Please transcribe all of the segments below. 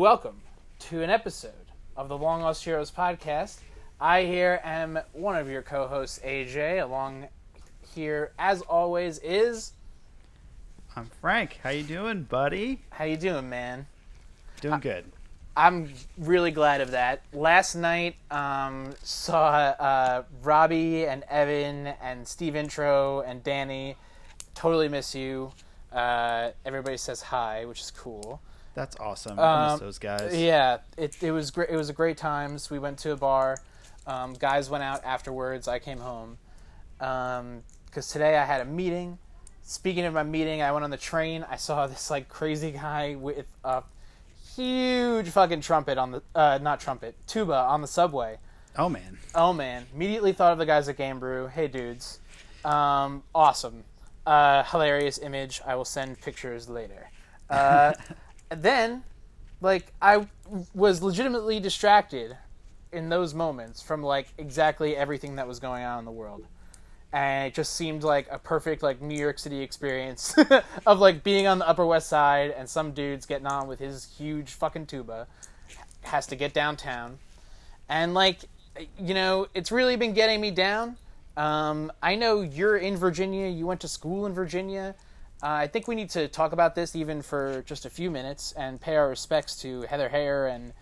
welcome to an episode of the Long Lost Heroes podcast. I here am one of your co-hosts, AJ. Along here, as always, is I'm Frank. How you doing, buddy? how you doing, man? Doing good. I'm really glad of that. Last night, um, saw uh, Robbie and Evan and Steve Intro and Danny. Totally miss you. Uh, everybody says hi, which is cool. That's awesome. I Um, miss those guys. Yeah, it, it was great. It was a great times. We went to a bar. Um, guys went out afterwards. I came home because today I had a meeting. Speaking of my meeting, I went on the train. I saw this like crazy guy with a huge fucking trumpet on the uh, not trumpet tuba on the subway. Oh man. Oh man! Immediately thought of the guys at Game Brew. Hey dudes, um, awesome, uh, hilarious image. I will send pictures later. Uh, then, like, I was legitimately distracted in those moments from like exactly everything that was going on in the world, and it just seemed like a perfect like New York City experience of like being on the Upper West Side and some dude's getting on with his huge fucking tuba, has to get downtown. And like you know it's really been getting me down. Um, i know you're in virginia. You went to school in virginia uh, i think we need to talk about this even for just a few minutes and pay our respects to heather heyer and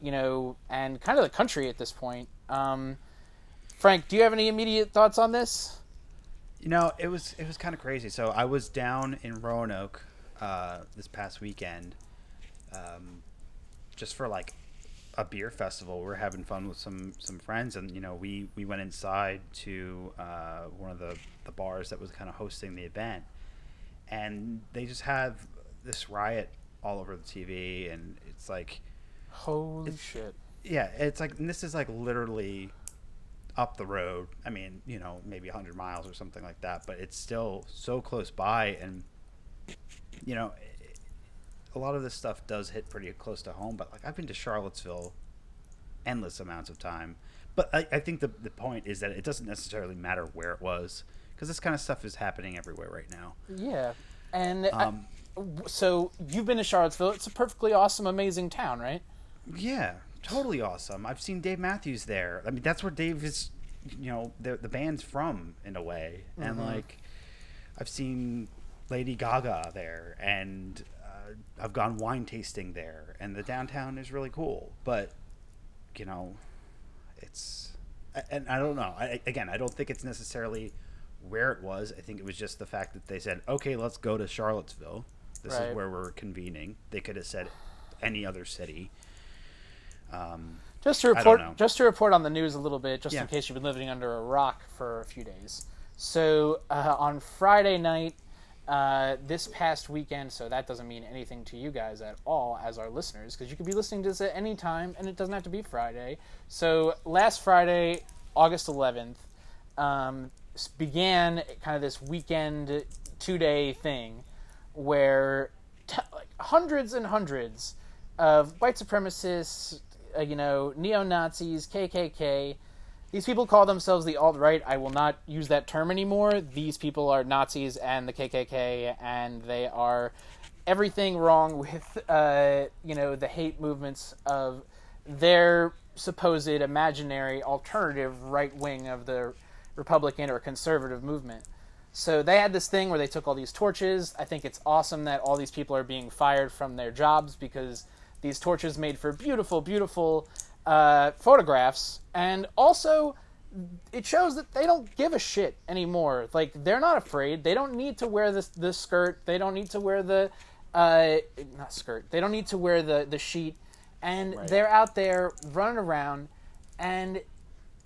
you know and kind of the country at this point um, frank do you have any immediate thoughts on this You know, it was it was kind of crazy. So I was down in Roanoke uh, this past weekend, um, just for like a beer festival. We are having fun with some some friends, and you know, we we went inside to uh, one of the the bars that was kind of hosting the event, and they just have this riot all over the TV, and it's like. holy shit Yeah, it's like and this is like literally up the road. I mean, you know, maybe 100 miles or something like that, but it's still so close by and you know, a lot of this stuff does hit pretty close to home, but like I've been to Charlottesville endless amounts of time. But I, I think the the point is that it doesn't necessarily matter where it was because this kind of stuff is happening everywhere right now. yeah and I- Um, so you've been to charlottesville it's a perfectly awesome amazing town right Yeah, totally awesome. I've seen Dave Matthews there. I mean, that's where Dave is. You know, the the band's from in a way, and like, I've seen Lady Gaga there, and uh, I've gone wine tasting there, and the downtown is really cool. But, you know, it's and I don't know. I, again, I don't think it's necessarily where it was. I think it was just the fact that they said, "Okay, let's go to Charlottesville. This Right. is where we're convening." They could have said any other city. Um, Just to report, just to report on the news a little bit, just Yeah. in case you've been living under a rock for a few days. So uh, on Friday night, uh, this past weekend, so that doesn't mean anything to you guys at all as our listeners, because you could be listening to this at any time, and it doesn't have to be Friday. So last Friday, August 11th, um, began kind of this weekend two-day thing where t- hundreds and hundreds of white supremacists, uh, you know, neo Nazis, KKK. These people call themselves the alt right. I will not use that term anymore. These people are Nazis and the KKK, and they are everything wrong with, uh, you know, the hate movements of their supposed imaginary alternative right wing of the Republican or conservative movement. So they had this thing where they took all these torches. I think it's awesome that all these people are being fired from their jobs because these torches made for beautiful, beautiful uh, photographs, and also it shows that they don't give a shit anymore. Like they're not afraid. They don't need to wear this this skirt. They don't need to wear the uh, not skirt. They don't need to wear the the sheet, and they're out there running around, and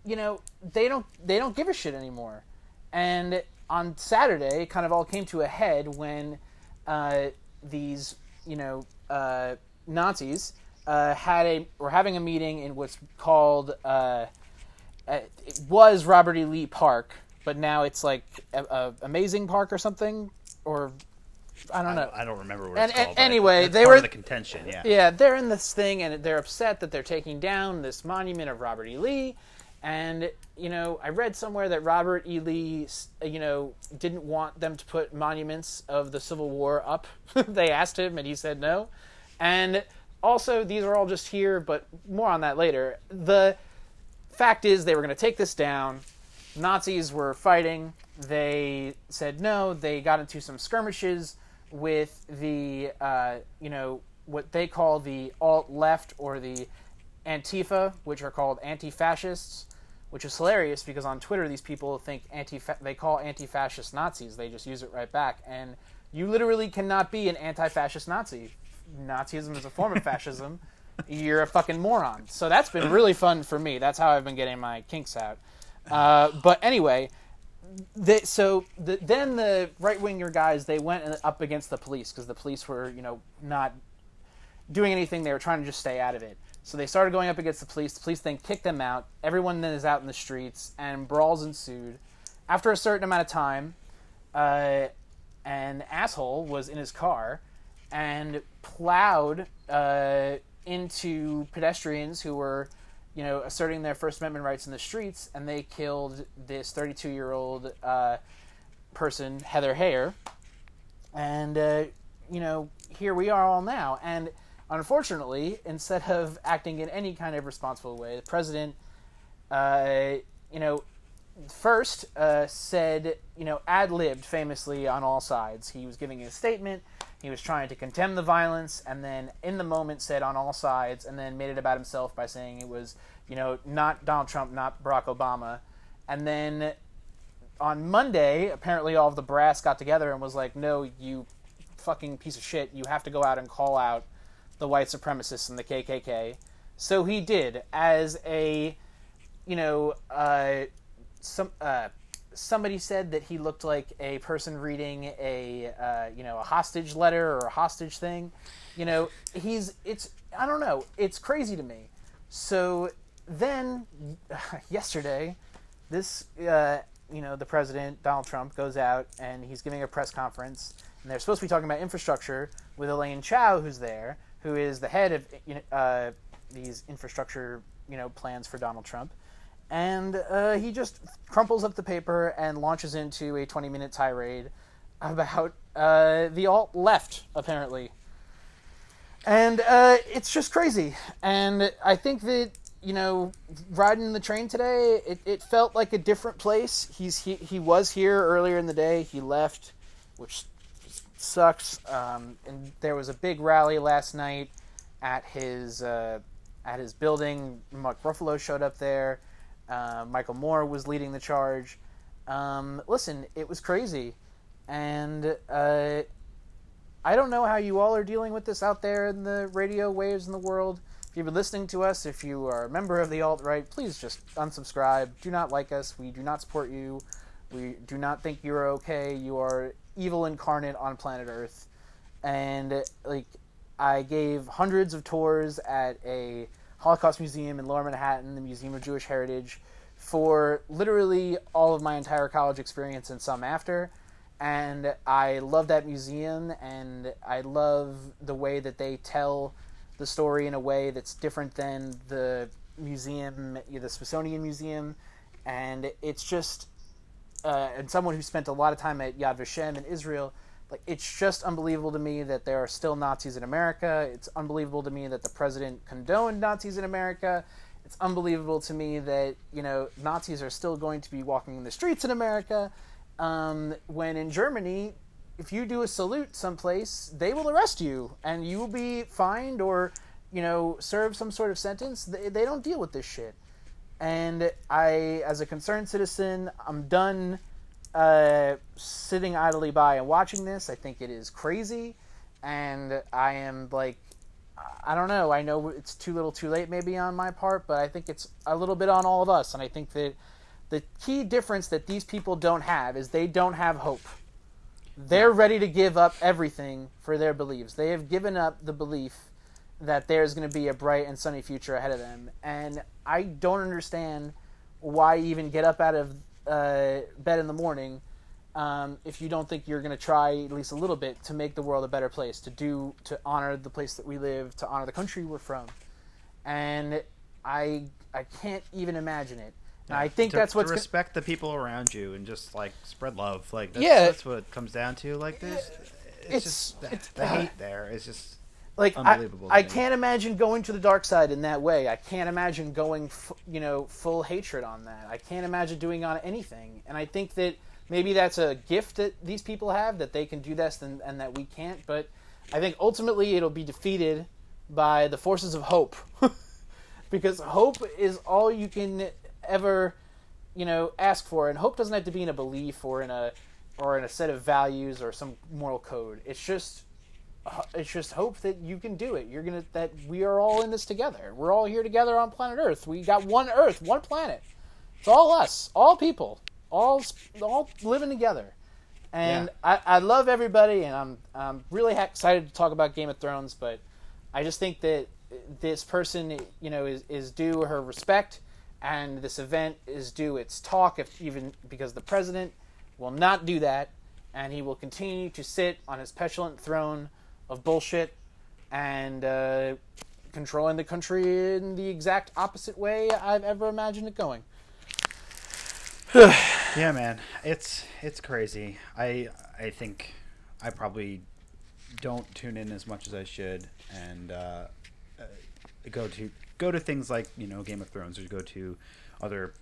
you know they don't they don't give a shit anymore. And on Saturday, it kind of all came to a head when uh, these you know uh, Nazis uh, had a were having a meeting in what's called uh, uh, it was Robert E. Lee Park, but now it's like a, a Amazing Park or something, or I don't know. don't, I don't remember what And- it's called. anyway, they were- the contention. Yeah. Yeah, they're in this thing and they're upset that they're taking down this monument of Robert E. Lee. And, you know, I read somewhere that Robert E. Lee, you know, didn't want them to put monuments of the Civil War up. they asked him and he said no. And also, these are all just here, but more on that later. The fact is, they were going to take this down. Nazis were fighting. They said no. They got into some skirmishes with the, uh, you know, what they call the alt left or the Antifa, which are called anti fascists, which is hilarious because on Twitter these people think anti they call anti fascist Nazis. They just use it right back. And you literally cannot be an anti fascist Nazi. Nazism is a form of fascism. You're a fucking moron. So that's been really fun for me. That's how I've been getting my kinks out. Uh, but anyway, the, so the, then the right winger guys they went up against the police because the police were you know not doing anything. They were trying to just stay out of it. So they started going up against the police. The police then kicked them out. Everyone then is out in the streets, and brawls ensued. After a certain amount of time, uh, an asshole was in his car and plowed uh, into pedestrians who were, you know, asserting their First Amendment rights in the streets, and they killed this 32-year-old uh, person, Heather Heyer. And uh, you know, here we are all now, and unfortunately, instead of acting in any kind of responsible way, the president, uh, you know, first uh, said, you know, ad libbed famously on all sides. He was giving a statement, he was trying to condemn the violence, and then in the moment said on all sides, and then made it about himself by saying it was, you know, not Donald Trump, not Barack Obama. And then on Monday, apparently all of the brass got together and was like, no, you fucking piece of shit, you have to go out and call out the white supremacists and the KKK. So he did as a, you know, uh, some uh, somebody said that he looked like a person reading a uh, you know a hostage letter or a hostage thing. You know, he's it's I don't know, it's crazy to me. So then yesterday, this uh, you know the president Donald Trump goes out and he's giving a press conference and they're supposed to be talking about infrastructure with Elaine Chao who's there who is the head of uh, these infrastructure you know plans for Donald Trump, and uh, he just crumples up the paper and launches into a 20 minute tirade about uh, the alt left apparently, and uh, it's just crazy. And I think that you know riding the train today, it, it felt like a different place. He's he, he was here earlier in the day. He left, which sucks. Um, and there was a big rally last night at his uh, at his building. Mark Ruffalo showed up there. Uh, Michael Moore was leading the charge. Um, listen, it was crazy, and uh, I don't know how you all are dealing with this out there in the radio waves in the world. If you've been listening to us, if you are a member of the alt right, please just unsubscribe. Do not like us. We do not support you. We do not think you are okay. You are evil incarnate on planet Earth, and like I gave hundreds of tours at a Holocaust museum in Lower Manhattan, the Museum of Jewish Heritage, for literally all of my entire college experience and some after. And I love that museum, and I love the way that they tell the story in a way that's different than the museum, the Smithsonian Museum, and it's just uh, and someone who spent a lot of time at Yad Vashem in Israel, like it's just unbelievable to me that there are still Nazis in America. It's unbelievable to me that the president condoned Nazis in America. It's unbelievable to me that you know Nazis are still going to be walking in the streets in America. Um, when in Germany, if you do a salute someplace, they will arrest you and you will be fined or you know serve some sort of sentence. They, they don't deal with this shit and I, as a concerned citizen, I'm done uh, sitting idly by and watching this. I think it is crazy, and I am like, I don't know. I know it's too little, too late, maybe on my part, but I think it's a little bit on all of us. And I think that the key difference that these people don't have is they don't have hope. They're ready to give up everything for their beliefs. They have given up the belief that there's going to be a bright and sunny future ahead of them. And I don't understand why even get up out of uh, bed in the morning um, if you don't think you're going to try at least a little bit to make the world a better place, to do, to honor the place that we live, to honor the country we're from. And I, I can't even imagine it. And I think to, that's what's to respect the people around you and just like spread love. Like that's, Yeah. that's what it comes down to. Like this, it's, It's- just the, it's- the hate there is just like I. I can't imagine going to the dark side in that way. I can't imagine going, f- you know, full hatred on that. I can't imagine doing on anything. And I think that maybe that's a gift that these people have that they can do this and, and that we can't. But I think ultimately it'll be defeated by the forces of hope, because hope is all you can ever, you know, ask for. And hope doesn't have to be in a belief or in a or in a set of values or some moral code. It's just it's just hope that you can do it. You're gonna that we are all in this together. We're all here together on planet Earth. We got one Earth, one planet. It's all us, all people, all all living together. And I, I love everybody, and I'm I'm really ha- excited to talk about Game of Thrones. But I just think that this person, you know, is is due her respect, and this event is due its talk. If even because the president will not do that, and he will continue to sit on his petulant throne of bullshit and uh, controlling the country in the exact opposite way I've ever imagined it going. Yeah, man, it's it's crazy. I I think I probably don't tune in as much as I should, and uh, uh, go to go to things like you know Game of Thrones or go to other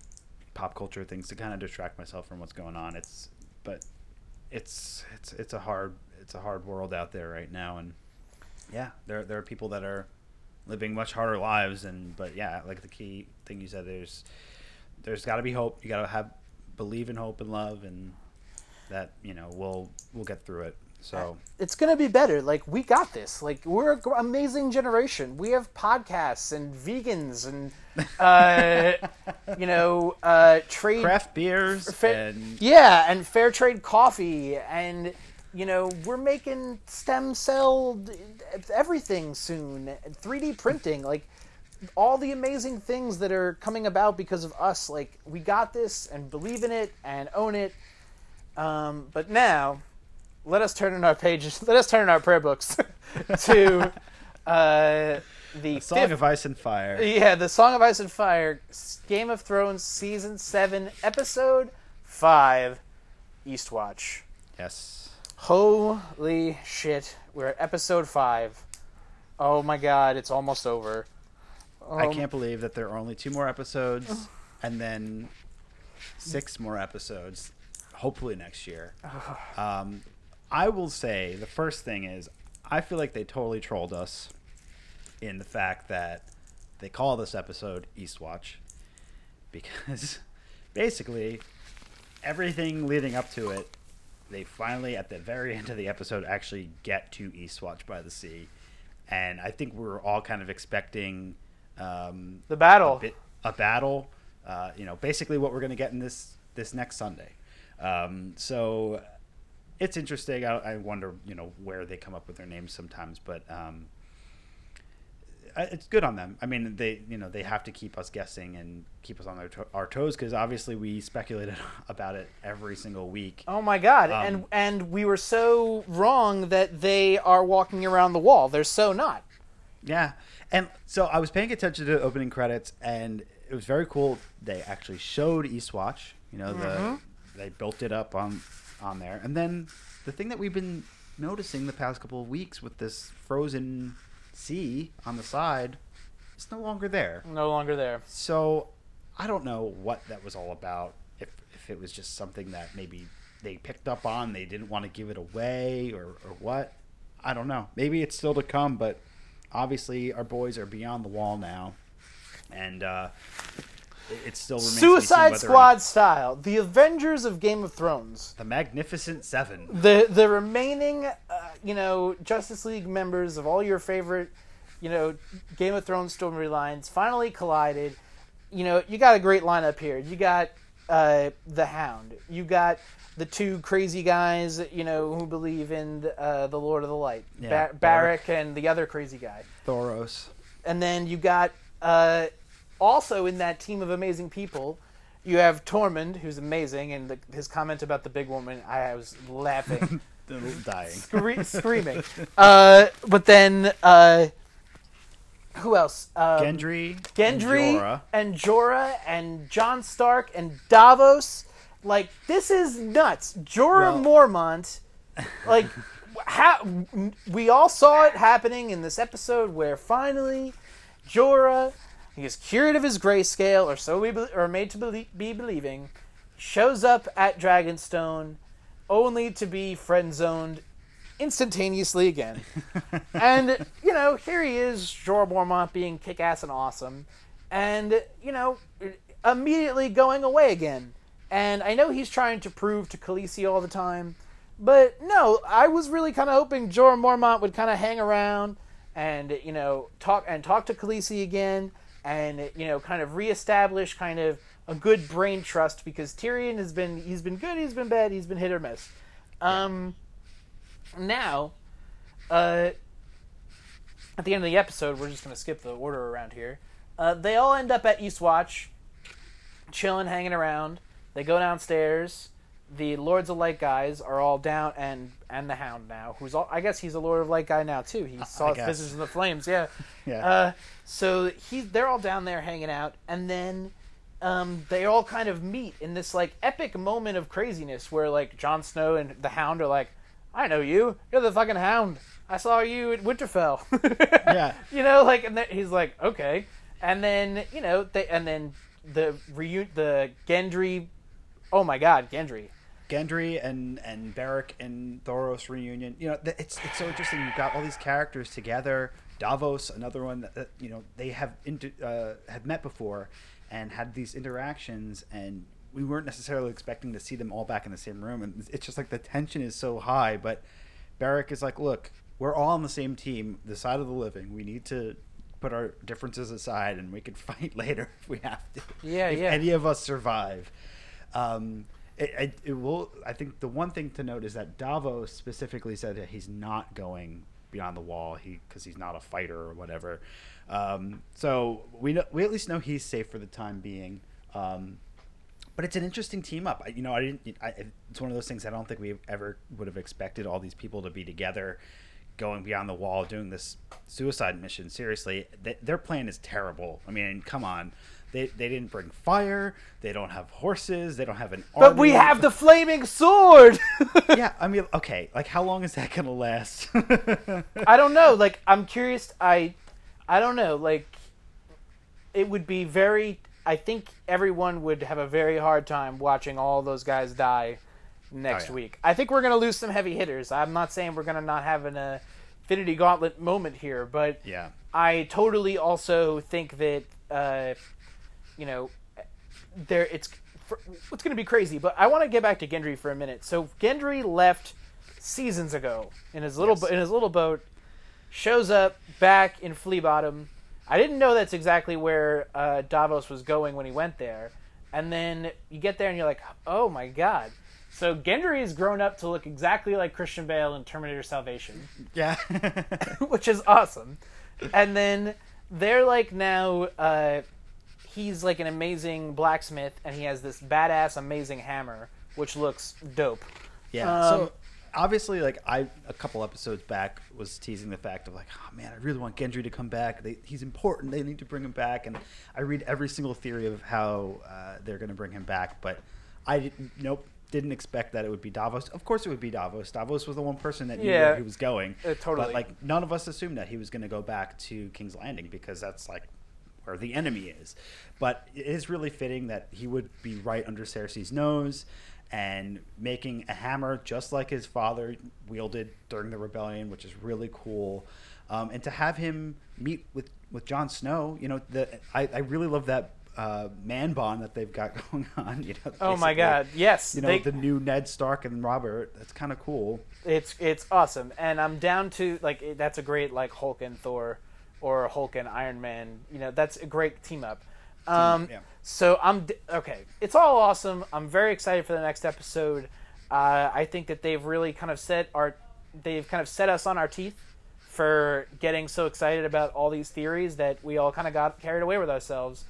pop culture things to kind of distract myself from what's going on. It's but it's it's it's a hard it's a hard world out there right now, and yeah, there there are people that are living much harder lives, and but yeah, like the key thing you said, there's there's got to be hope. You got to have believe in hope and love, and that you know we'll we'll get through it. So It's gonna be better. Like we got this. Like we're an amazing generation. We have podcasts and vegans and uh, you know uh, trade craft beers Fa- and yeah, and fair trade coffee, and you know we're making stem cell everything soon, 3D printing, like all the amazing things that are coming about because of us. Like we got this, and believe in it, and own it. Um, but now, let us turn in our pages. Let us turn in our prayer books to uh, the Song fifth of Ice and Fire. yeah, the Song of Ice and Fire, Game of Thrones, season seven, episode five, Eastwatch. Yes. Holy shit, we're at episode five. Oh my god, it's almost over. I Um, can't believe that there are only two more episodes and then six more episodes, hopefully next year. Um, I will say the first thing is I feel like they totally trolled us in the fact that they call this episode Eastwatch because basically everything leading up to it, they finally at the very end of the episode actually get to Eastwatch by the Sea, and I think we were all kind of expecting um, The battle. a, bit, a battle. Uh, you know, basically what we're going to get in this this next Sunday. Um, so it's interesting. I, I wonder, you know, where they come up with their names sometimes, but um, it's good on them. I mean, they you know they have to keep us guessing and keep us on their to- our toes because obviously we speculated about it every single week. Oh my god, Um, and and we were so wrong that they are walking around the wall. They're so not. Yeah, and so I was paying attention to the opening credits, and it was very cool. They actually showed Eastwatch. You know, the they built it up on on there, and then the thing that we've been noticing the past couple of weeks with this frozen sea on the side, it's no longer there. No longer there. So I don't know what that was all about. If if it was just something that maybe they picked up on, they didn't want to give it away, or or what. I don't know. Maybe it's still to come, but obviously our boys are beyond the wall now, and uh, it, still remains to be seen Suicide Squad style, the Avengers of Game of Thrones. the Magnificent Seven. the the remaining uh, you know Justice League members of all your favorite you know Game of Thrones storylines finally collided. You know you got a great lineup here. You got uh, the Hound. You got the two crazy guys you know who believe in the, uh, the Lord of the Light, Yeah, ba- and the other crazy guy. Thoros. And then you got uh, also in that team of amazing people. You have Tormund, who's amazing, and the, his comment about the big woman, I was laughing Dying. scree- screaming. Uh, but then, uh, who else? Um, Gendry. Gendry Jorah. and Jorah and Jon Stark and Davos. Like this is nuts. Jorah Well- Mormont, like ha- we all saw it happening in this episode where finally Jorah, he is cured of his grayscale, or so we be- are made to belie- be believing, shows up at Dragonstone only to be friend zoned instantaneously again. and, you know, here he is, Jorah Mormont being kick ass and awesome, and, you know, immediately going away again. And I know he's trying to prove to Khaleesi all the time, but no, I was really kind of hoping Jorah Mormont would kind of hang around and, you know, talk and talk to Khaleesi again and, you know, kind of reestablish kind of a good brain trust because Tyrion has been he's been good, he's been bad, he's been hit or miss. Um now uh at the end of the episode, we're just going to skip the order around here. Uh, they all end up at Eastwatch, chilling, hanging around. They go downstairs. The Lords of Light guys are all down, and and the Hound now, who's all. I guess he's a Lord of Light guy now too. He saw his. Visitors in the Flames, yeah. Yeah. Uh, so he's they're all down there hanging out, and then um, they all kind of meet in this like epic moment of craziness where like Jon Snow and the Hound are like, "I know you. You're the fucking Hound. I saw you at Winterfell." Yeah. you know, like, and then he's like, "Okay," and then you know they and then the reu- the Gendry. Oh my God, Gendry. Gendry and and Beric and Thoros reunion. You know, it's it's so interesting. You've got all these characters together. Davos, another one that, that you know they have inter- uh, have met before and had these interactions, and we weren't necessarily expecting to see them all back in the same room. And it's just like the tension is so high. But Beric is like, look, we're all on the same team, the side of the living. We need to put our differences aside, and we can fight later if we have to. Yeah, if yeah. Any of us survive. Um, it, it, it will. I think the one thing to note is that Davos specifically said that he's not going beyond the wall. He because he's not a fighter or whatever. Um, so we know, we at least know he's safe for the time being. Um, but it's an interesting team up. I, you know, I didn't. I, it's one of those things I don't think we ever would have expected all these people to be together, going beyond the wall, doing this suicide mission. Seriously, th- their plan is terrible. I mean, come on. They, they didn't bring fire. They don't have horses. They don't have an army. But we have the flaming sword. yeah, I mean, okay. Like, how long is that gonna last? I don't know. Like, I'm curious. I, I don't know. Like, it would be very. I think everyone would have a very hard time watching all those guys die next Oh, yeah. week. I think we're gonna lose some heavy hitters. I'm not saying we're gonna not have an uh, Infinity Gauntlet moment here, but yeah. I totally also think that uh, you know there it's it's going to be crazy. But I want to get back to Gendry for a minute. So Gendry left seasons ago in his little Yes. in his little boat, shows up back in Flea Bottom. I didn't know that's exactly where uh, Davos was going when he went there. And then you get there and you're like, oh my god. So Gendry has grown up to look exactly like Christian Bale in Terminator Salvation Yeah. which is awesome. And then they're like now uh, he's like an amazing blacksmith and he has this badass amazing hammer which looks dope. Yeah. Um, so obviously, like I a couple episodes back was teasing the fact of like, oh man, I really want Gendry to come back. They, he's important. They need to bring him back. And I read every single theory of how uh, they're going to bring him back, but I didn't. Nope. Didn't expect that it would be Davos. Of course, it would be Davos. Davos was the one person that knew Yeah. where he was going. Uh, totally. But like, none of us assumed that he was going to go back to King's Landing because that's like where the enemy is. But it is really fitting that he would be right under Cersei's nose and making a hammer just like his father wielded during the rebellion, which is really cool. Um, and to have him meet with, with Jon Snow, you know, the I, I really love that uh, man bond that they've got going on. You know, Oh my god, yes. You know, they- the new Ned Stark and Robert. That's kind of cool. it's it's awesome. And I'm down to like that's a great like Hulk and Thor or Hulk and Iron Man. You know, that's a great team up. Um, yeah. So I'm okay. It's all awesome. I'm very excited for the next episode. Uh, I think that they've really kind of set our, they've kind of set us on our teeth for getting so excited about all these theories that we all kind of got carried away with ourselves.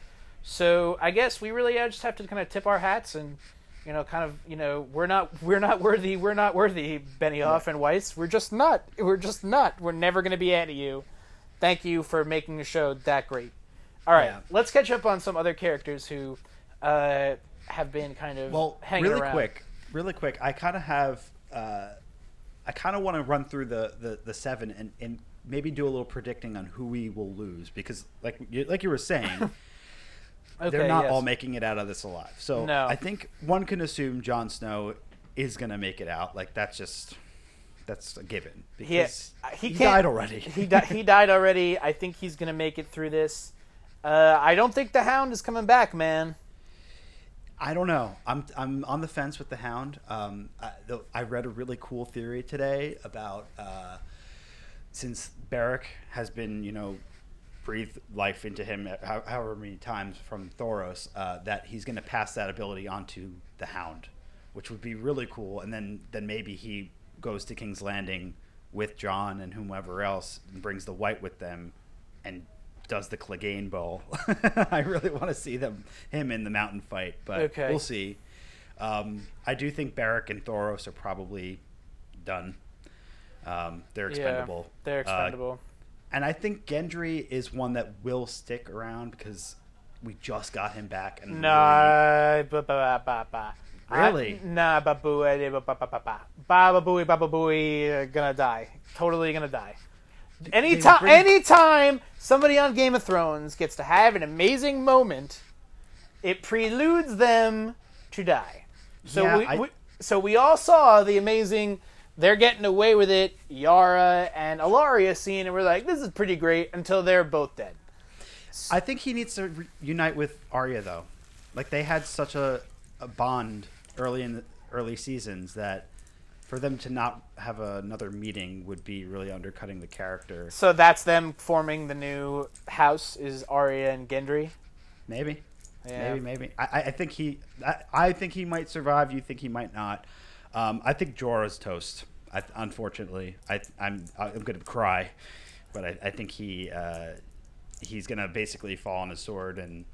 So I guess we really uh, just have to kind of tip our hats and, you know, kind of, you know, we're not, we're not worthy, we're not worthy, Benioff and Weiss. We're just not. We're just not. We're never going to be at you. Thank you for making the show that great. All right, Yeah. let's catch up on some other characters who uh, have been kind of Well, hanging really around. quick, really quick. I kind of have uh, I kind of want to run through the, the, the seven and, and maybe do a little predicting on who we will lose because, like you, like you were saying, Okay, they're not yes. all making it out of this alive. So No. I think one can assume Jon Snow is going to make it out. Like that's just that's a given He, because he, he, can't- died already. he, di- he died already. I think he's gonna make it through this. Uh, I don't think the Hound is coming back, man. I don't know. I'm I'm on the fence with the Hound. Um, I, I read a really cool theory today about uh, since Beric has been, you know, breathed life into him however many times from Thoros, uh, that he's going to pass that ability onto the Hound, which would be really cool. And then then maybe he goes to King's Landing with Jon and whomever else and brings the White with them and does the Clegane Bowl. I really want to see them him in the mountain fight, but Okay. we'll see. Um, I do think Beric and Thoros are probably done. Um, they're expendable. Yeah, they're Uh, expendable. and I think Gendry is one that will stick around because we just got him back. And really- Nah, ba ba ba ba. Really? I, nah, babu, ba ba ba ba ba. Baba booey, baba booey, uh, gonna die. Totally gonna die. Anytime, bring- anytime somebody on Game of Thrones gets to have an amazing moment, it preludes them to die. So Yeah, we, I- we, so we all saw the amazing. They're getting away with it. Yara and Ellaria scene, and we're like, this is pretty great until they're both dead. I think he needs to re- unite with Arya though. Like they had such a, a bond early in the early seasons that for them to not have another meeting would be really undercutting the character. So that's them forming the new house. Is Arya and Gendry? Maybe. Yeah. Maybe, maybe. I, I- think he. I, I think he might survive. You think he might not. Um, I think Jorah's toast. I, unfortunately, I, I'm I'm going to cry, but I, I think he uh, he's going to basically fall on his sword and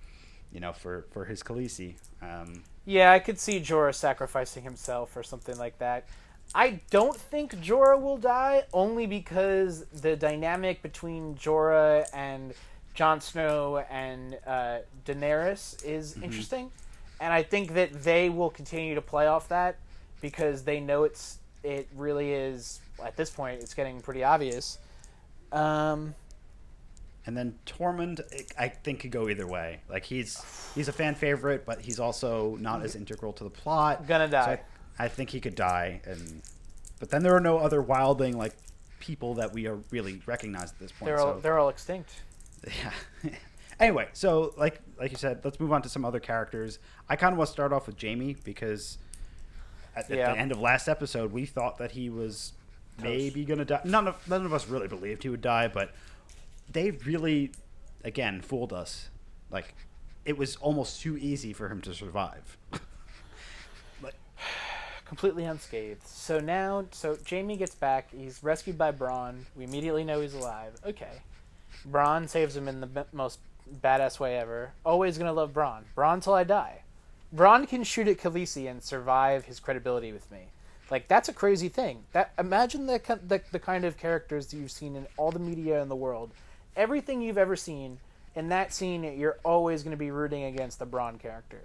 you know for for his Khaleesi. Um, Yeah, I could see Jorah sacrificing himself or something like that. I don't think Jorah will die, only because the dynamic between Jorah and Jon Snow and uh, Daenerys is interesting, and I think that they will continue to play off that because they know it's it really is at this point it's getting pretty obvious. Um, and then Tormund, I think could go either way. Like he's he's a fan favorite, but he's also not as integral to the plot. Gonna So die. I, I think he could die, and but then there are no other wildling like people that we are really recognized at this point. they're so, all they're all extinct. yeah. anyway, so like like you said, let's move on to some other characters. I kind of want to start off with Jaime because at, at the end of last episode, we thought that he was maybe gonna die. None of none of us really believed he would die, but they really, again, fooled us. Like it was almost too easy for him to survive. completely unscathed. So now, so Jaime gets back. He's rescued by Bronn. We immediately know he's alive. Okay. Bronn saves him in the be- most badass way ever. Always gonna love Bronn. Bronn till I die. Bronn can shoot at Khaleesi and survive his credibility with me. Like that's a crazy thing. That imagine the the, the kind of characters that you've seen in all the media in the world. Everything you've ever seen in that scene, you're always going to be rooting against the Bronn character.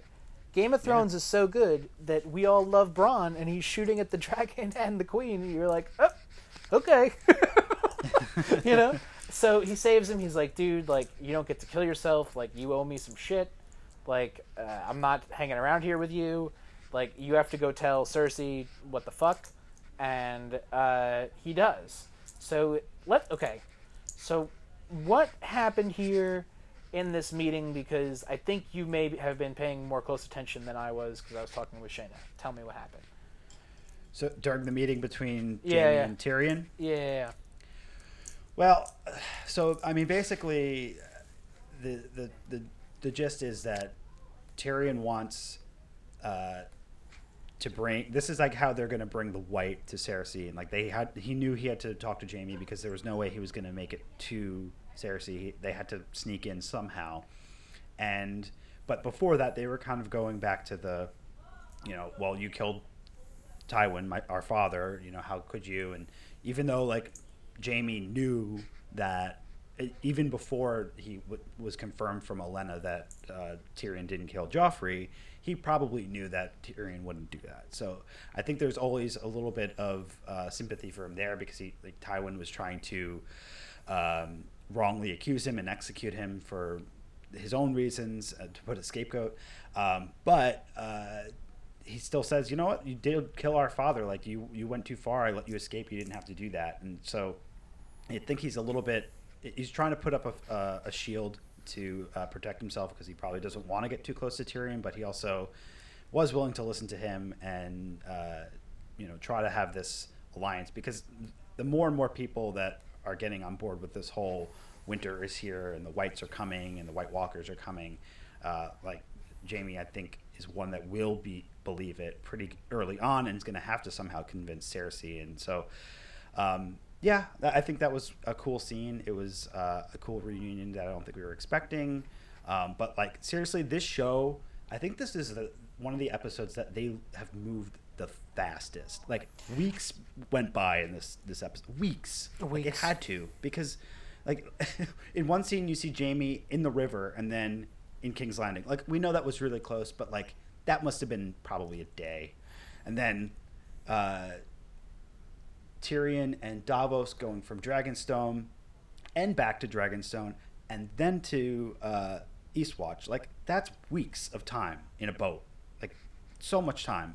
Game of Thrones is so good that we all love Bronn, and he's shooting at the dragon and the queen. And you're like, oh, okay, you know. So he saves him. He's like, dude, like you don't get to kill yourself. Like you owe me some shit. Like uh, I'm not hanging around here with you. Like you have to go tell Cersei what the fuck, and uh, he does. So let okay. So what happened here in this meeting? Because I think you may have been paying more close attention than I was because I was talking with Shayna. Tell me what happened. so during the meeting between Jaime Yeah, yeah. and Tyrion. Yeah. Well, so I mean, basically, the the the, the gist is that Tyrion wants uh, to bring. This is like how they're going to bring the White to Cersei, and like they had, he knew he had to talk to Jaime because there was no way he was going to make it to Cersei. He, they had to sneak in somehow, and but before that, they were kind of going back to the, you know, well, you killed Tywin, my, our father, you know, how could you? And even though like Jaime knew that even before he w- was confirmed from Olenna that uh, Tyrion didn't kill Joffrey, he probably knew that Tyrion wouldn't do that. So I think there's always a little bit of uh, sympathy for him there because he like Tywin was trying to um, wrongly accuse him and execute him for his own reasons uh, to put a scapegoat. Um, but uh, he still says, you know what, you did kill our father. Like you, you went too far. I let you escape. You didn't have to do that. And so I think he's a little bit. He's trying to put up a, uh, a shield to uh, protect himself because he probably doesn't want to get too close to Tyrion, but he also was willing to listen to him and uh, you know try to have this alliance because the more and more people that are getting on board with this whole winter is here and the whites are coming and the white walkers are coming uh, like jaime i think is one that will be believe it pretty early on and is going to have to somehow convince cersei. And so um, yeah i think that was a cool scene. It was uh, a cool reunion that i don't think we were expecting. Um, but like seriously this show i think this is the, one of the episodes that they have moved the fastest. Like weeks went by in this this episode weeks, Like, it had to because like in one scene you see jaime in the river and then in king's landing. Like we know that was really close but like that must have been probably a day. And then uh Tyrion and Davos going from Dragonstone and back to Dragonstone and then to uh, Eastwatch. Like that's weeks of time in a boat. Like so much time.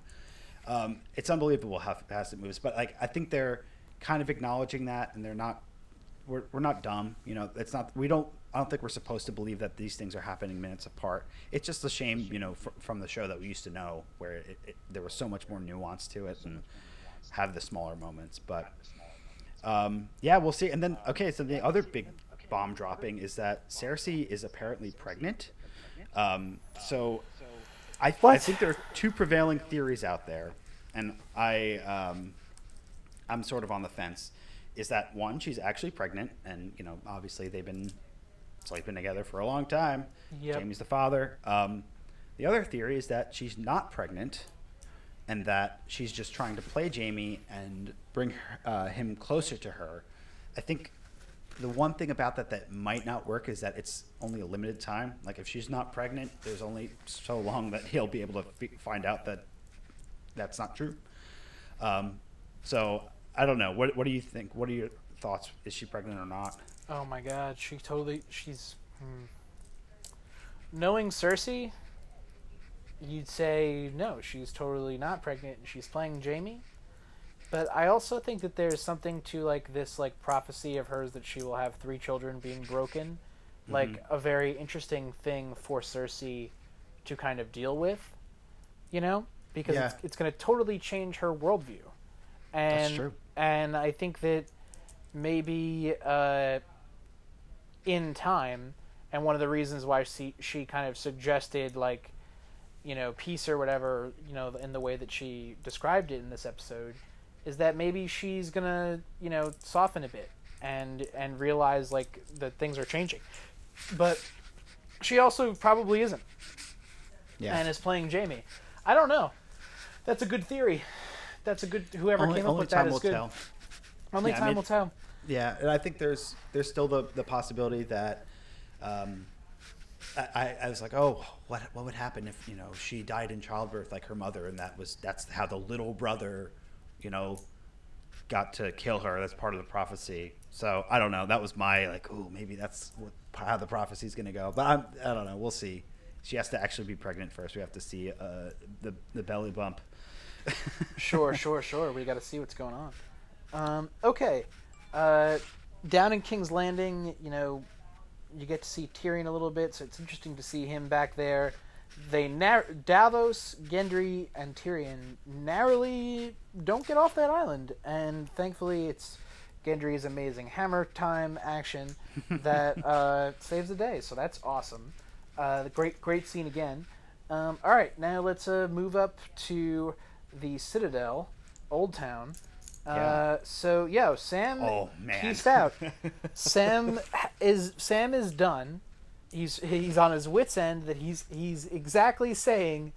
Um, it's unbelievable how fast it moves. But like I think they're kind of acknowledging that, and they're not. We're, we're not dumb, you know. It's not. We don't. I don't think we're supposed to believe that these things are happening minutes apart. It's just a shame, you know, fr- from the show that we used to know, where it, it, there was so much more nuance to it, and have the smaller moments. But um, yeah, we'll see. And then, okay, so the other big bomb dropping is that Cersei is apparently pregnant. Um, so I, I think there are two prevailing theories out there, and I um, I'm sort of on the fence. Is that one? She's actually pregnant, and you know, obviously they've been sleeping together for a long time. Yep. Jaime's the father. Um, the other theory is that she's not pregnant, and that she's just trying to play Jaime and bring her, uh, him closer to her. I think the one thing about that that might not work is that it's only a limited time. Like if she's not pregnant, there's only so long that he'll be able to f- find out that that's not true. Um, so I don't know. What What do you think? What are your thoughts? Is she pregnant or not? Oh my god, she totally she's hmm. knowing Cersei, you'd say no, she's totally not pregnant and she's playing Jaime. But I also think that there's something to like this like prophecy of hers that she will have three children being broken, like a very interesting thing for Cersei to kind of deal with, you know, because it's, Yeah. it's going to totally change her worldview, and true. and I think that maybe uh, in time, and one of the reasons why she she kind of suggested like, you know, peace or whatever, you know, in the way that she described it in this episode, is that maybe she's gonna you know soften a bit and and realize like that things are changing, but she also probably isn't Yeah. and is playing Jaime. I don't know. That's a good theory. That's a good. Whoever only came up with that is will good. tell. Only Yeah, I time mean- will tell. Yeah, and I think there's there's still the, the possibility that um, I, I- was like, oh, what what would happen if you know she died in childbirth like her mother, and that was that's how the little brother, you know, got to kill her. That's part of the prophecy. So I don't know. That was my like, oh, maybe that's what, how the prophecy's going to go. But I'm, I don't know. We'll see. She has to actually be pregnant first. We have to see uh, the the belly bump. Sure, sure, sure. We got to see what's going on. Um, okay, uh, down in King's Landing, you know, you get to see Tyrion a little bit, so it's interesting to see him back there. They nar- Davos, Gendry, and Tyrion narrowly don't get off that island, and thankfully it's Gendry's amazing hammer time action that uh, saves the day. So that's awesome. Uh, great, great scene again. Um, all right, now let's uh, move up to the Citadel, Old Town. Uh, Yeah. so yo, Sam Oh, man. peaced out. Sam is Sam is done. He's he's on his wits end that he's he's exactly saying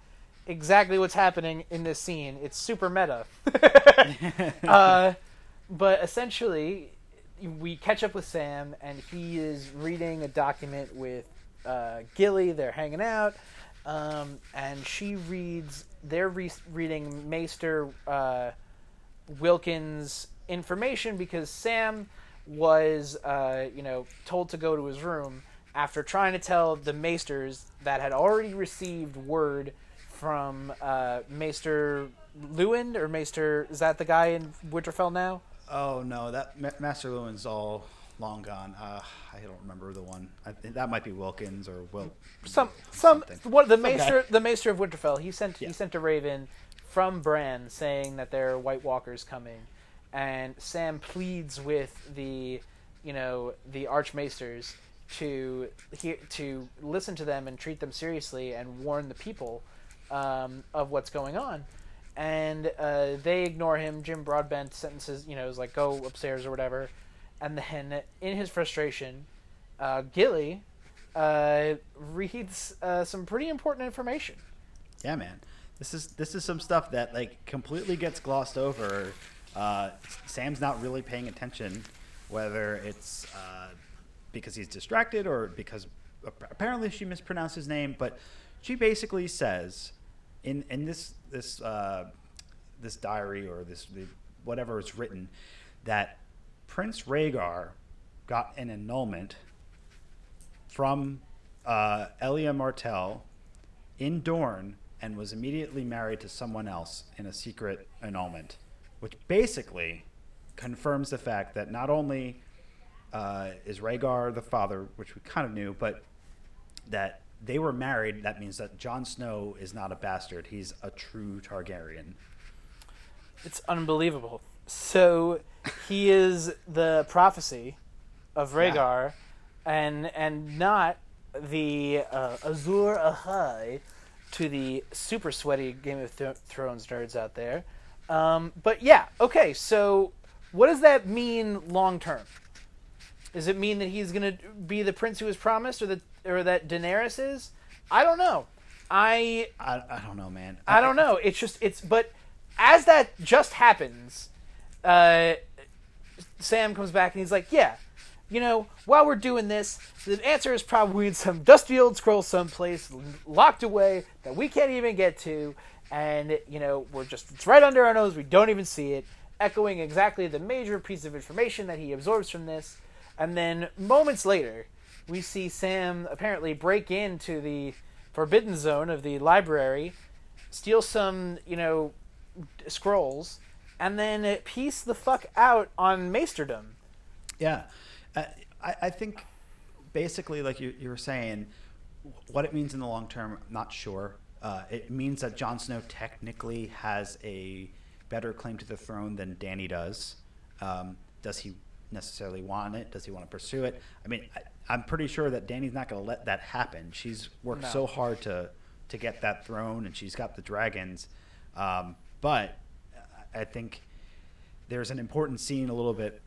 exactly what's happening in this scene. It's super meta. uh, but essentially, we catch up with Sam, and he is reading a document with uh, Gilly. They're hanging out, um, and she reads. They're re- reading Maester uh, Wilkins' information because Sam was, uh, you know, told to go to his room after trying to tell the Maesters that had already received word from uh, Maester Luwin or Maester. Is that the guy in Winterfell now? Oh no, that Ma- Master Luwin's all long gone. Uh, I don't remember the one. I, that might be Wilkins or Will. Some some Something. what the Maester guy. the Maester of Winterfell. He sent Yeah. he sent a raven from Bran saying that there are White Walkers coming, and Sam pleads with the you know the Archmaesters to hear to listen to them and treat them seriously and warn the people um, of what's going on. And uh, they ignore him. Jim Broadbent sentences, you know, is like, go upstairs or whatever. And then, in his frustration, uh, Gilly uh, reads uh, some pretty important information. Yeah, man. This is this is some stuff that like completely gets glossed over. Uh, Sam's not really paying attention, whether it's uh, because he's distracted or because apparently she mispronounced his name. But she basically says in in this this uh, this diary or this whatever is written that Prince Rhaegar got an annulment from uh, Elia Martell in Dorne and was immediately married to someone else in a secret annulment, which basically confirms the fact that not only uh, is Rhaegar the father, which we kind of knew, but that they were married. That means that Jon Snow is not a bastard; he's a true Targaryen. It's unbelievable. So he is the prophecy of Rhaegar, and and not the uh, Azor Ahai to the super sweaty Game of Th- Thrones nerds out there. Um, but yeah, okay. So what does that mean long term? Does it mean that he's going to be the prince who was promised, or that or that Daenerys is? I don't know. I I, I don't know, man. I don't know. It's just it's but as that just happens, uh, Sam comes back and he's like, "Yeah, you know, while we're doing this, the answer is probably in some dusty old scroll someplace locked away that we can't even get to, and you know, we're just it's right under our nose. We don't even see it." Echoing exactly the major piece of information that he absorbs from this, and then moments later, we see Sam apparently break into the forbidden zone of the library, steal some, you know, scrolls, and then piece the fuck out on Maesterdom. Yeah, uh, I, I think basically, like you, you were saying, what it means in the long term, not sure. Uh, it means that Jon Snow technically has a better claim to the throne than Danny does. Um, does he necessarily want it? Does he want to pursue it? I mean, I, I'm pretty sure that Danny's not going to let that happen. She's worked No. so hard to to get that throne, and she's got the dragons. Um, but I I think there's an important scene a little bit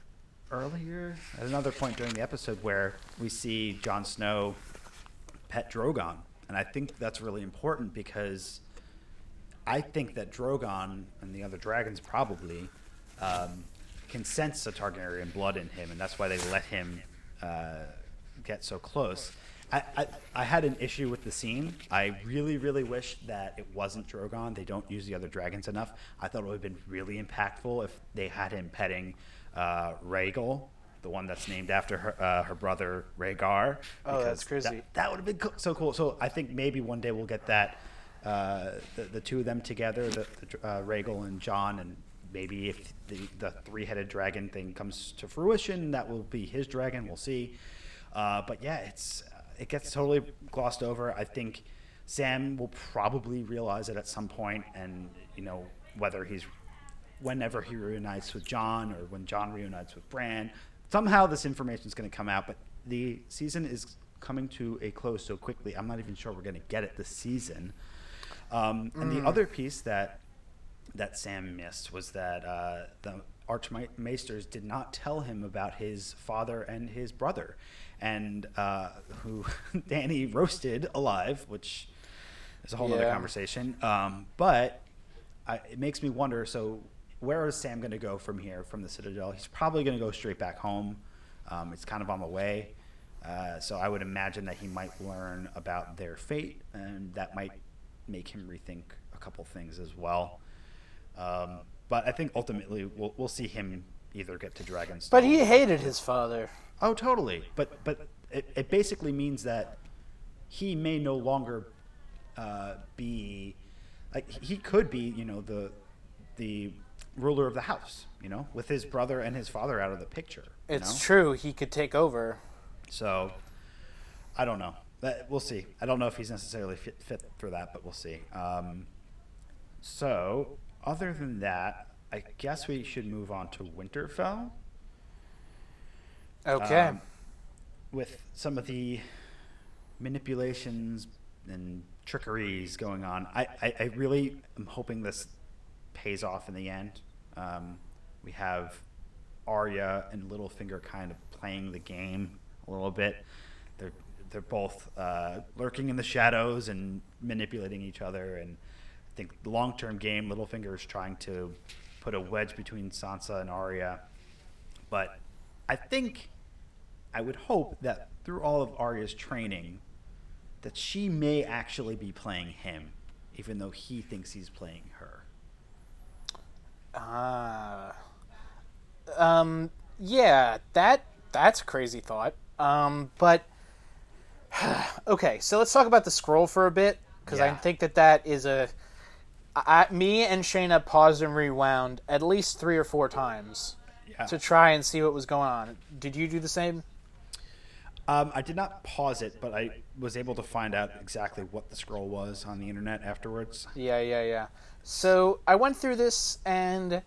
earlier at another point during the episode where we see Jon Snow pet Drogon, and I think that's really important because I think that Drogon and the other dragons probably um, can sense the Targaryen blood in him, and that's why they let him uh, get so close. I, I, I had an issue with the scene. I really, really wish that it wasn't Drogon. They don't use the other dragons enough. I thought it would have been really impactful if they had him petting uh, Rhaegal, the one that's named after her, uh, her brother Rhaegar. Oh, that's crazy. That, that would have been co- so cool. So I think maybe one day we'll get that uh, the, the two of them together, the, the uh, Rhaegal and Jon, and maybe if the, the three-headed dragon thing comes to fruition, that will be his dragon. We'll see. Uh, but yeah, it's it gets totally glossed over. I think Sam will probably realize it at some point, and you know whether he's whenever he reunites with Jon or when Jon reunites with Bran. Somehow this information is going to come out, but the season is coming to a close so quickly. I'm not even sure we're going to get it this season. Um, and the other piece that that Sam missed was that uh, the Archmaesters did not tell him about his father and his brother, and uh, who Danny roasted alive, which is a whole other conversation. Um, but I, it makes me wonder. So where is Sam going to go from here, from the Citadel? He's probably going to go straight back home. Um, it's kind of on the way. Uh, so I would imagine that he might learn about their fate, and that might make him rethink a couple things as well. Um, but I think ultimately we'll, we'll see him either get to Dragonstone. But he hated his father. Oh, totally. But but it, it basically means that he may no longer uh, be like he could be, you know, the the ruler of the house, you know, with his brother and his father out of the picture. It's know? true. He could take over. So I don't know. But we'll see. I don't know if he's necessarily fit, fit for that, but we'll see. Um, so other than that, I guess we should move on to Winterfell. Okay. Um, with some of the manipulations and trickeries going on, I, I, I really am hoping this pays off in the end. Um, we have Arya and Littlefinger kind of playing the game a little bit. They're they're both uh, lurking in the shadows and manipulating each other. And I think the long term game, Littlefinger is trying to put a wedge between Sansa and Arya. But I think I would hope that through all of Arya's training, that she may actually be playing him, even though he thinks he's playing her. Ah. um. Yeah. That that's a crazy thought. Um. But okay. So let's talk about the scroll for a bit because I think that that is a. I, me and Shayna paused and rewound at least three or four times Yeah. to try and see what was going on. Did you do the same? Um, I did not pause it, but I was able to find out exactly what the scroll was on the internet afterwards. Yeah, yeah, yeah. So I went through this, and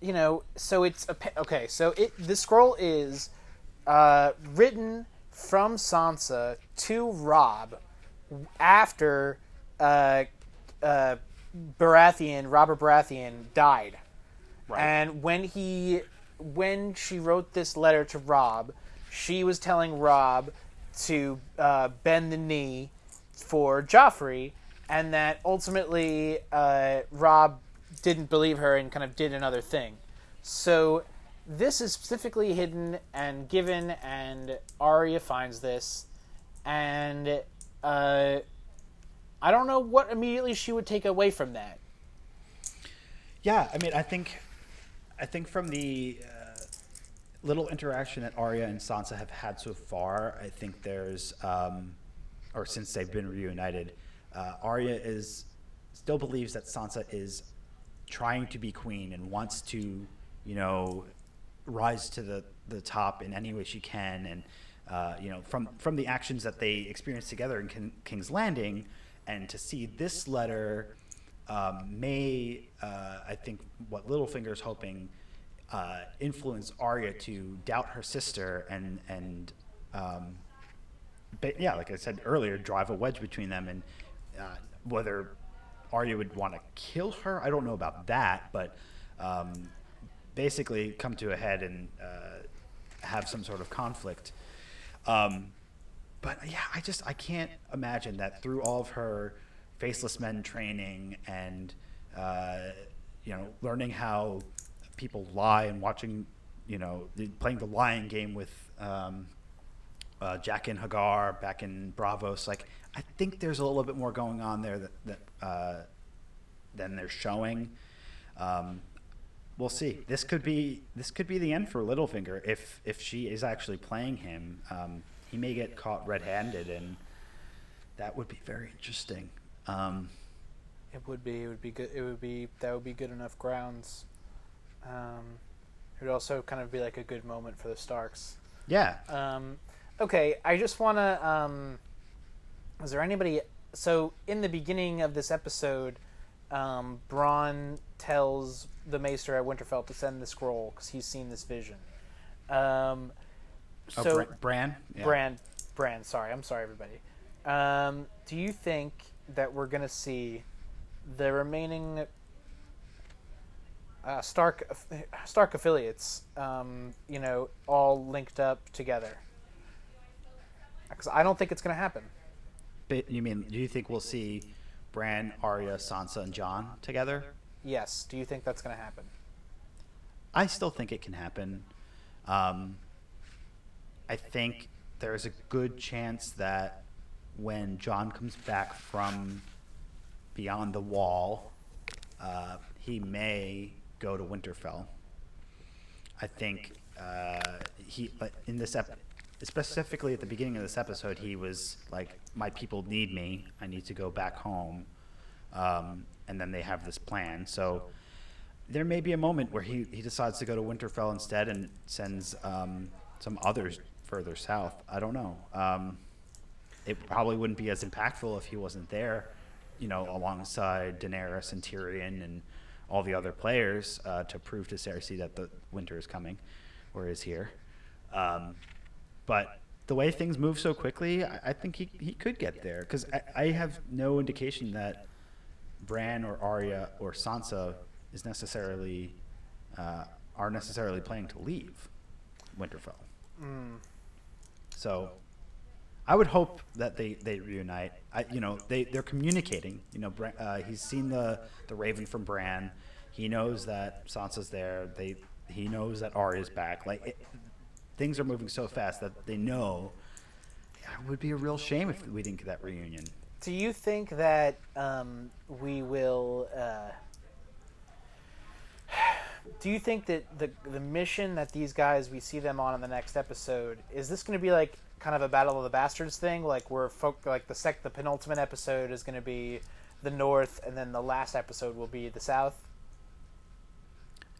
you know, so it's a okay. So it the scroll is uh, written from Sansa to Robb after uh, uh, Baratheon, Robert Baratheon, died. Right. And when he, when she wrote this letter to Robb, she was telling Robb to uh, bend the knee for Joffrey, and that ultimately uh, Robb didn't believe her and kind of did another thing. So this is specifically hidden and given, and Arya finds this, and uh, I don't know what immediately she would take away from that. Yeah, I mean, I think, I think from the uh, little interaction that Arya and Sansa have had so far, I think there's, um, or since they've been reunited, uh, Arya is still believes that Sansa is trying to be queen and wants to, you know, rise to the, the top in any way she can, and uh, you know, from from the actions that they experienced together in King, King's Landing, and to see this letter um, may, uh, I think, what Littlefinger's hoping uh, influence Arya to doubt her sister and and um, but yeah, like I said earlier, drive a wedge between them, and uh, whether Arya would want to kill her, I don't know about that, but um, basically come to a head and uh, have some sort of conflict. Um, but yeah, I just I can't imagine that through all of her faceless men training and uh, you know learning how people lie and watching you know playing the lying game with um, uh, Jaqen H'ghar back in Braavos. Like I think there's a little bit more going on there that, that uh, than they're showing. Um, we'll see. This could be this could be the end for Littlefinger if if she is actually playing him. Um, he may get caught red-handed, and that would be very interesting. Um, It would be. It would be good. It would be. That would be good enough grounds. Um, it would also kind of be like a good moment for the Starks. yeah, Um, okay, I just want to. Um, is there anybody? So in the beginning of this episode, um, Bronn tells the Maester at Winterfell to send the scroll because he's seen this vision. Um, oh, so Bran. Bran? Yeah. Brand, Brand. Sorry, I'm sorry, everybody. Um, do you think that we're gonna see the remaining uh, Stark Stark affiliates, um, you know, all linked up together? Because I don't think it's gonna happen. But you mean? Do you think we'll see Bran, Arya, Sansa, and Jon together? Yes. Do you think that's gonna happen? I still think it can happen. Um, I think there's a good chance that when Jon comes back from beyond the wall, uh, he may go to Winterfell. I think uh, he, but in this ep- specifically at the beginning of this episode, he was like, "My people need me. I need to go back home," um, and then they have this plan. So there may be a moment where he, he decides to go to Winterfell instead and sends um, some others further south. I don't know. Um, it probably wouldn't be as impactful if he wasn't there, you know, alongside Daenerys and Tyrion and all the other players uh, to prove to Cersei that the winter is coming or is here. Um, but the way things move so quickly, I, I think he, he could get there because I, I have no indication that Bran or Arya or Sansa is necessarily uh, are necessarily planning to leave Winterfell. So I would hope that they, they reunite. I, you know, they, they're communicating. You know, uh, he's seen the, the Raven from Bran. He knows that Sansa's there. They he knows that Arya's back. Like it, things are moving so fast that they know it would be a real shame if we didn't get that reunion. Do you think that um, we will? Uh, do you think that the the mission that these guys we see them on in the next episode is this going to be like kind of a Battle of the Bastards thing? Like we're folk, like the sec the penultimate episode is going to be the North, and then the last episode will be the South.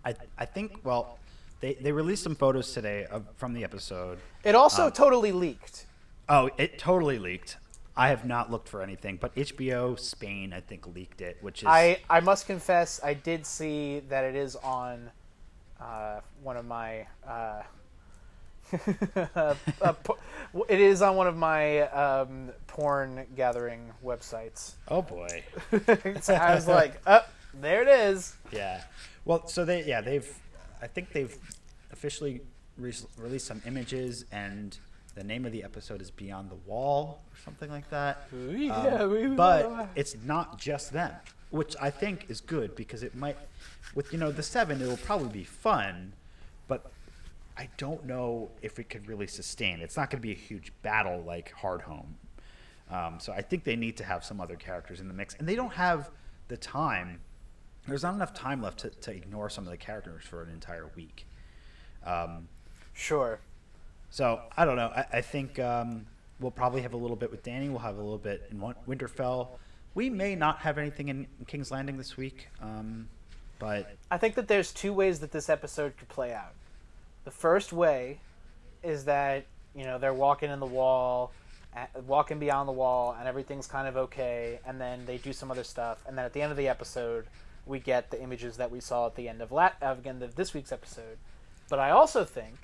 I I think well, they they released some photos today of, from the episode. It also Um, totally leaked. Oh, it totally leaked. I have not looked for anything, but HBO Spain I think leaked it, which is I I must confess I did see that it is on uh, one of my. Uh, uh, po- it is on one of my um, porn gathering websites. oh boy. so I was like, "Oh, there it is." Yeah. Well, so they yeah they've I think they've officially re- released some images and the name of the episode is Beyond the Wall or something like that. Yeah, we- Um, but it's not just them, which I think is good because it might with you know the seven it'll probably be fun, I don't know if it could really sustain. It's not going to be a huge battle like Hardhome. Um, so I think they need to have some other characters in the mix, and they don't have the time. There's not enough time left to, to ignore some of the characters for an entire week. Um, Sure. so I don't know. I, I think um, we'll probably have a little bit with Danny. We'll have a little bit in Winterfell. We may not have anything in King's Landing this week, um, but I think that there's two ways that this episode could play out. The first way is that you know they're walking in the wall, walking beyond the wall, and everything's kind of okay, and then they do some other stuff, and then at the end of the episode, we get the images that we saw at the end of lat of uh, again of this week's episode. But I also think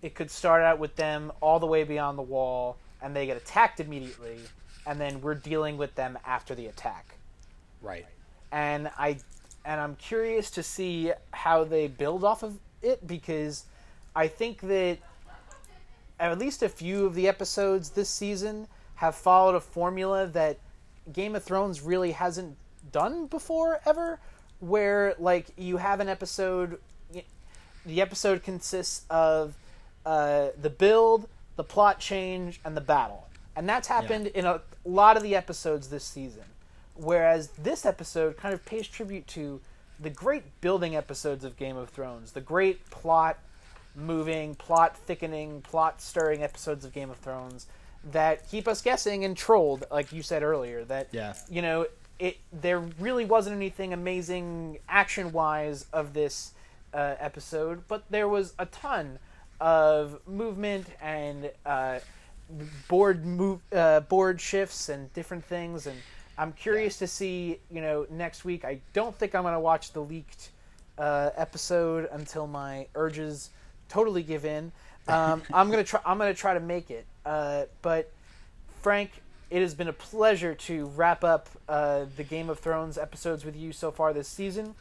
it could start out with them all the way beyond the wall, and they get attacked immediately, and then we're dealing with them after the attack right. and I and I'm curious to see how they build off of it because I think that at least a few of the episodes this season have followed a formula that Game of Thrones really hasn't done before ever where like you have an episode the episode consists of uh, the build, the plot change, and the battle. And that's happened in a lot of the episodes this season. Whereas this episode kind of pays tribute to the great building episodes of Game of Thrones, the great plot moving, plot thickening, plot stirring episodes of Game of Thrones that keep us guessing and trolled, like you said earlier. That Yeah. you know, it there really wasn't anything amazing action wise of this uh, episode, but there was a ton of movement and uh, board move uh, board shifts and different things and I'm curious to see you know next week I don't think I'm gonna watch the leaked uh, episode until my urges totally give in um, I'm gonna try I'm gonna try to make it uh, but Frank it has been a pleasure to wrap up uh, the Game of Thrones episodes with you so far this season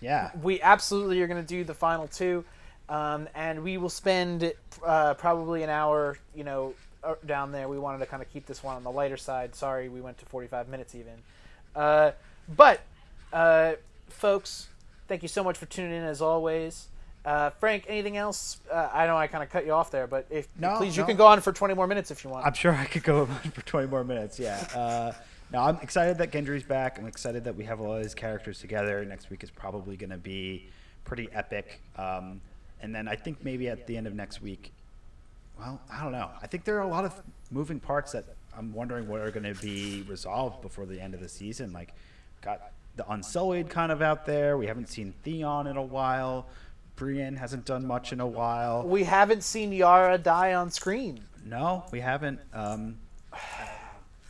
Yeah. we absolutely are going to do the final two, um, and we will spend uh, probably an hour, you know, uh, down there. We wanted to kind of keep this one on the lighter side. Sorry, we went to 45 minutes even. Uh, but, uh, folks, thank you so much for tuning in as always. Uh, Frank, anything else? Uh, I know I kind of cut you off there, but if No, please, you can go on for 20 more minutes if you want. I'm sure I could go on for 20 more minutes. Yeah. Uh, no, I'm excited that Gendry's back. I'm excited that we have all these characters together. Next week is probably going to be pretty epic. Um, and then I think maybe at the end of next week, well, I don't know. I think there are a lot of moving parts that I'm wondering what are going to be resolved before the end of the season. Like, got the Unsullied kind of out there. We haven't seen Theon in a while. Brienne hasn't done much in a while. we haven't seen Yara die on screen. No, we haven't. Um,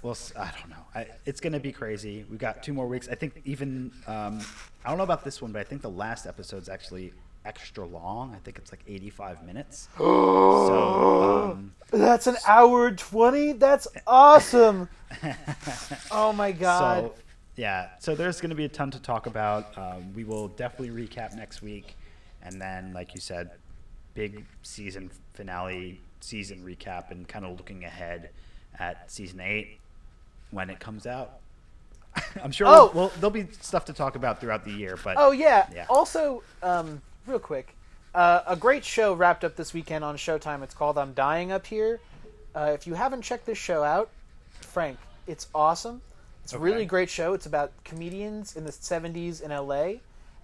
well, I don't know. I, it's going to be crazy. We've got two more weeks. I think even um, I don't know about this one, but I think the last episode's actually extra long. I think it's like 85 minutes. so um, That's an hour 20? That's awesome. oh my god. so yeah. So there's going to be a ton to talk about. Um, we will definitely recap next week, and then, like you said, big season finale, season recap, and kind of looking ahead at season eight when it comes out. I'm sure Oh! we'll, we'll, there'll be stuff to talk about throughout the year, but Oh yeah. Yeah. Also, um, real quick, uh, a great show wrapped up this weekend on Showtime. It's called "I'm Dying Up Here." Uh, if you haven't checked this show out, Frank, it's awesome. It's a really great show. It's about comedians in the '70s in LA,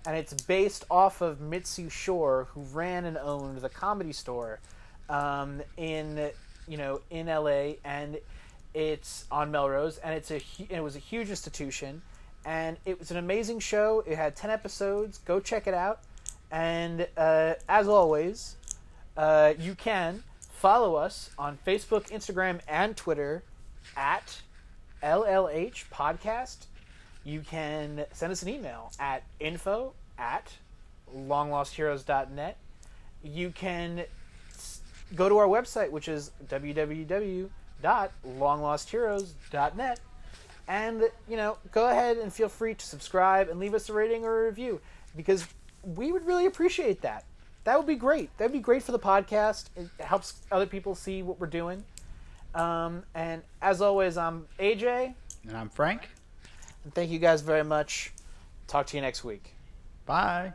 and it's based off of Mitzi Shore, who ran and owned the Comedy Store um, in you know in LA, and it's on Melrose, and it's a it was a huge institution, and it was an amazing show. It had ten episodes. Go check it out, and uh, as always, uh, you can follow us on Facebook, Instagram, and Twitter at LLH Podcast. You can send us an email at info at longlostheroes.net. You can go to our website, which is www.longlostheroes.net. And, you know, go ahead and feel free to subscribe and leave us a rating or a review because we would really appreciate that. That would be great. That would be great for the podcast. It helps other people see what we're doing. Um, and as always, I'm AJ. and I'm Frank. And thank you guys very much. Talk to you next week. Bye.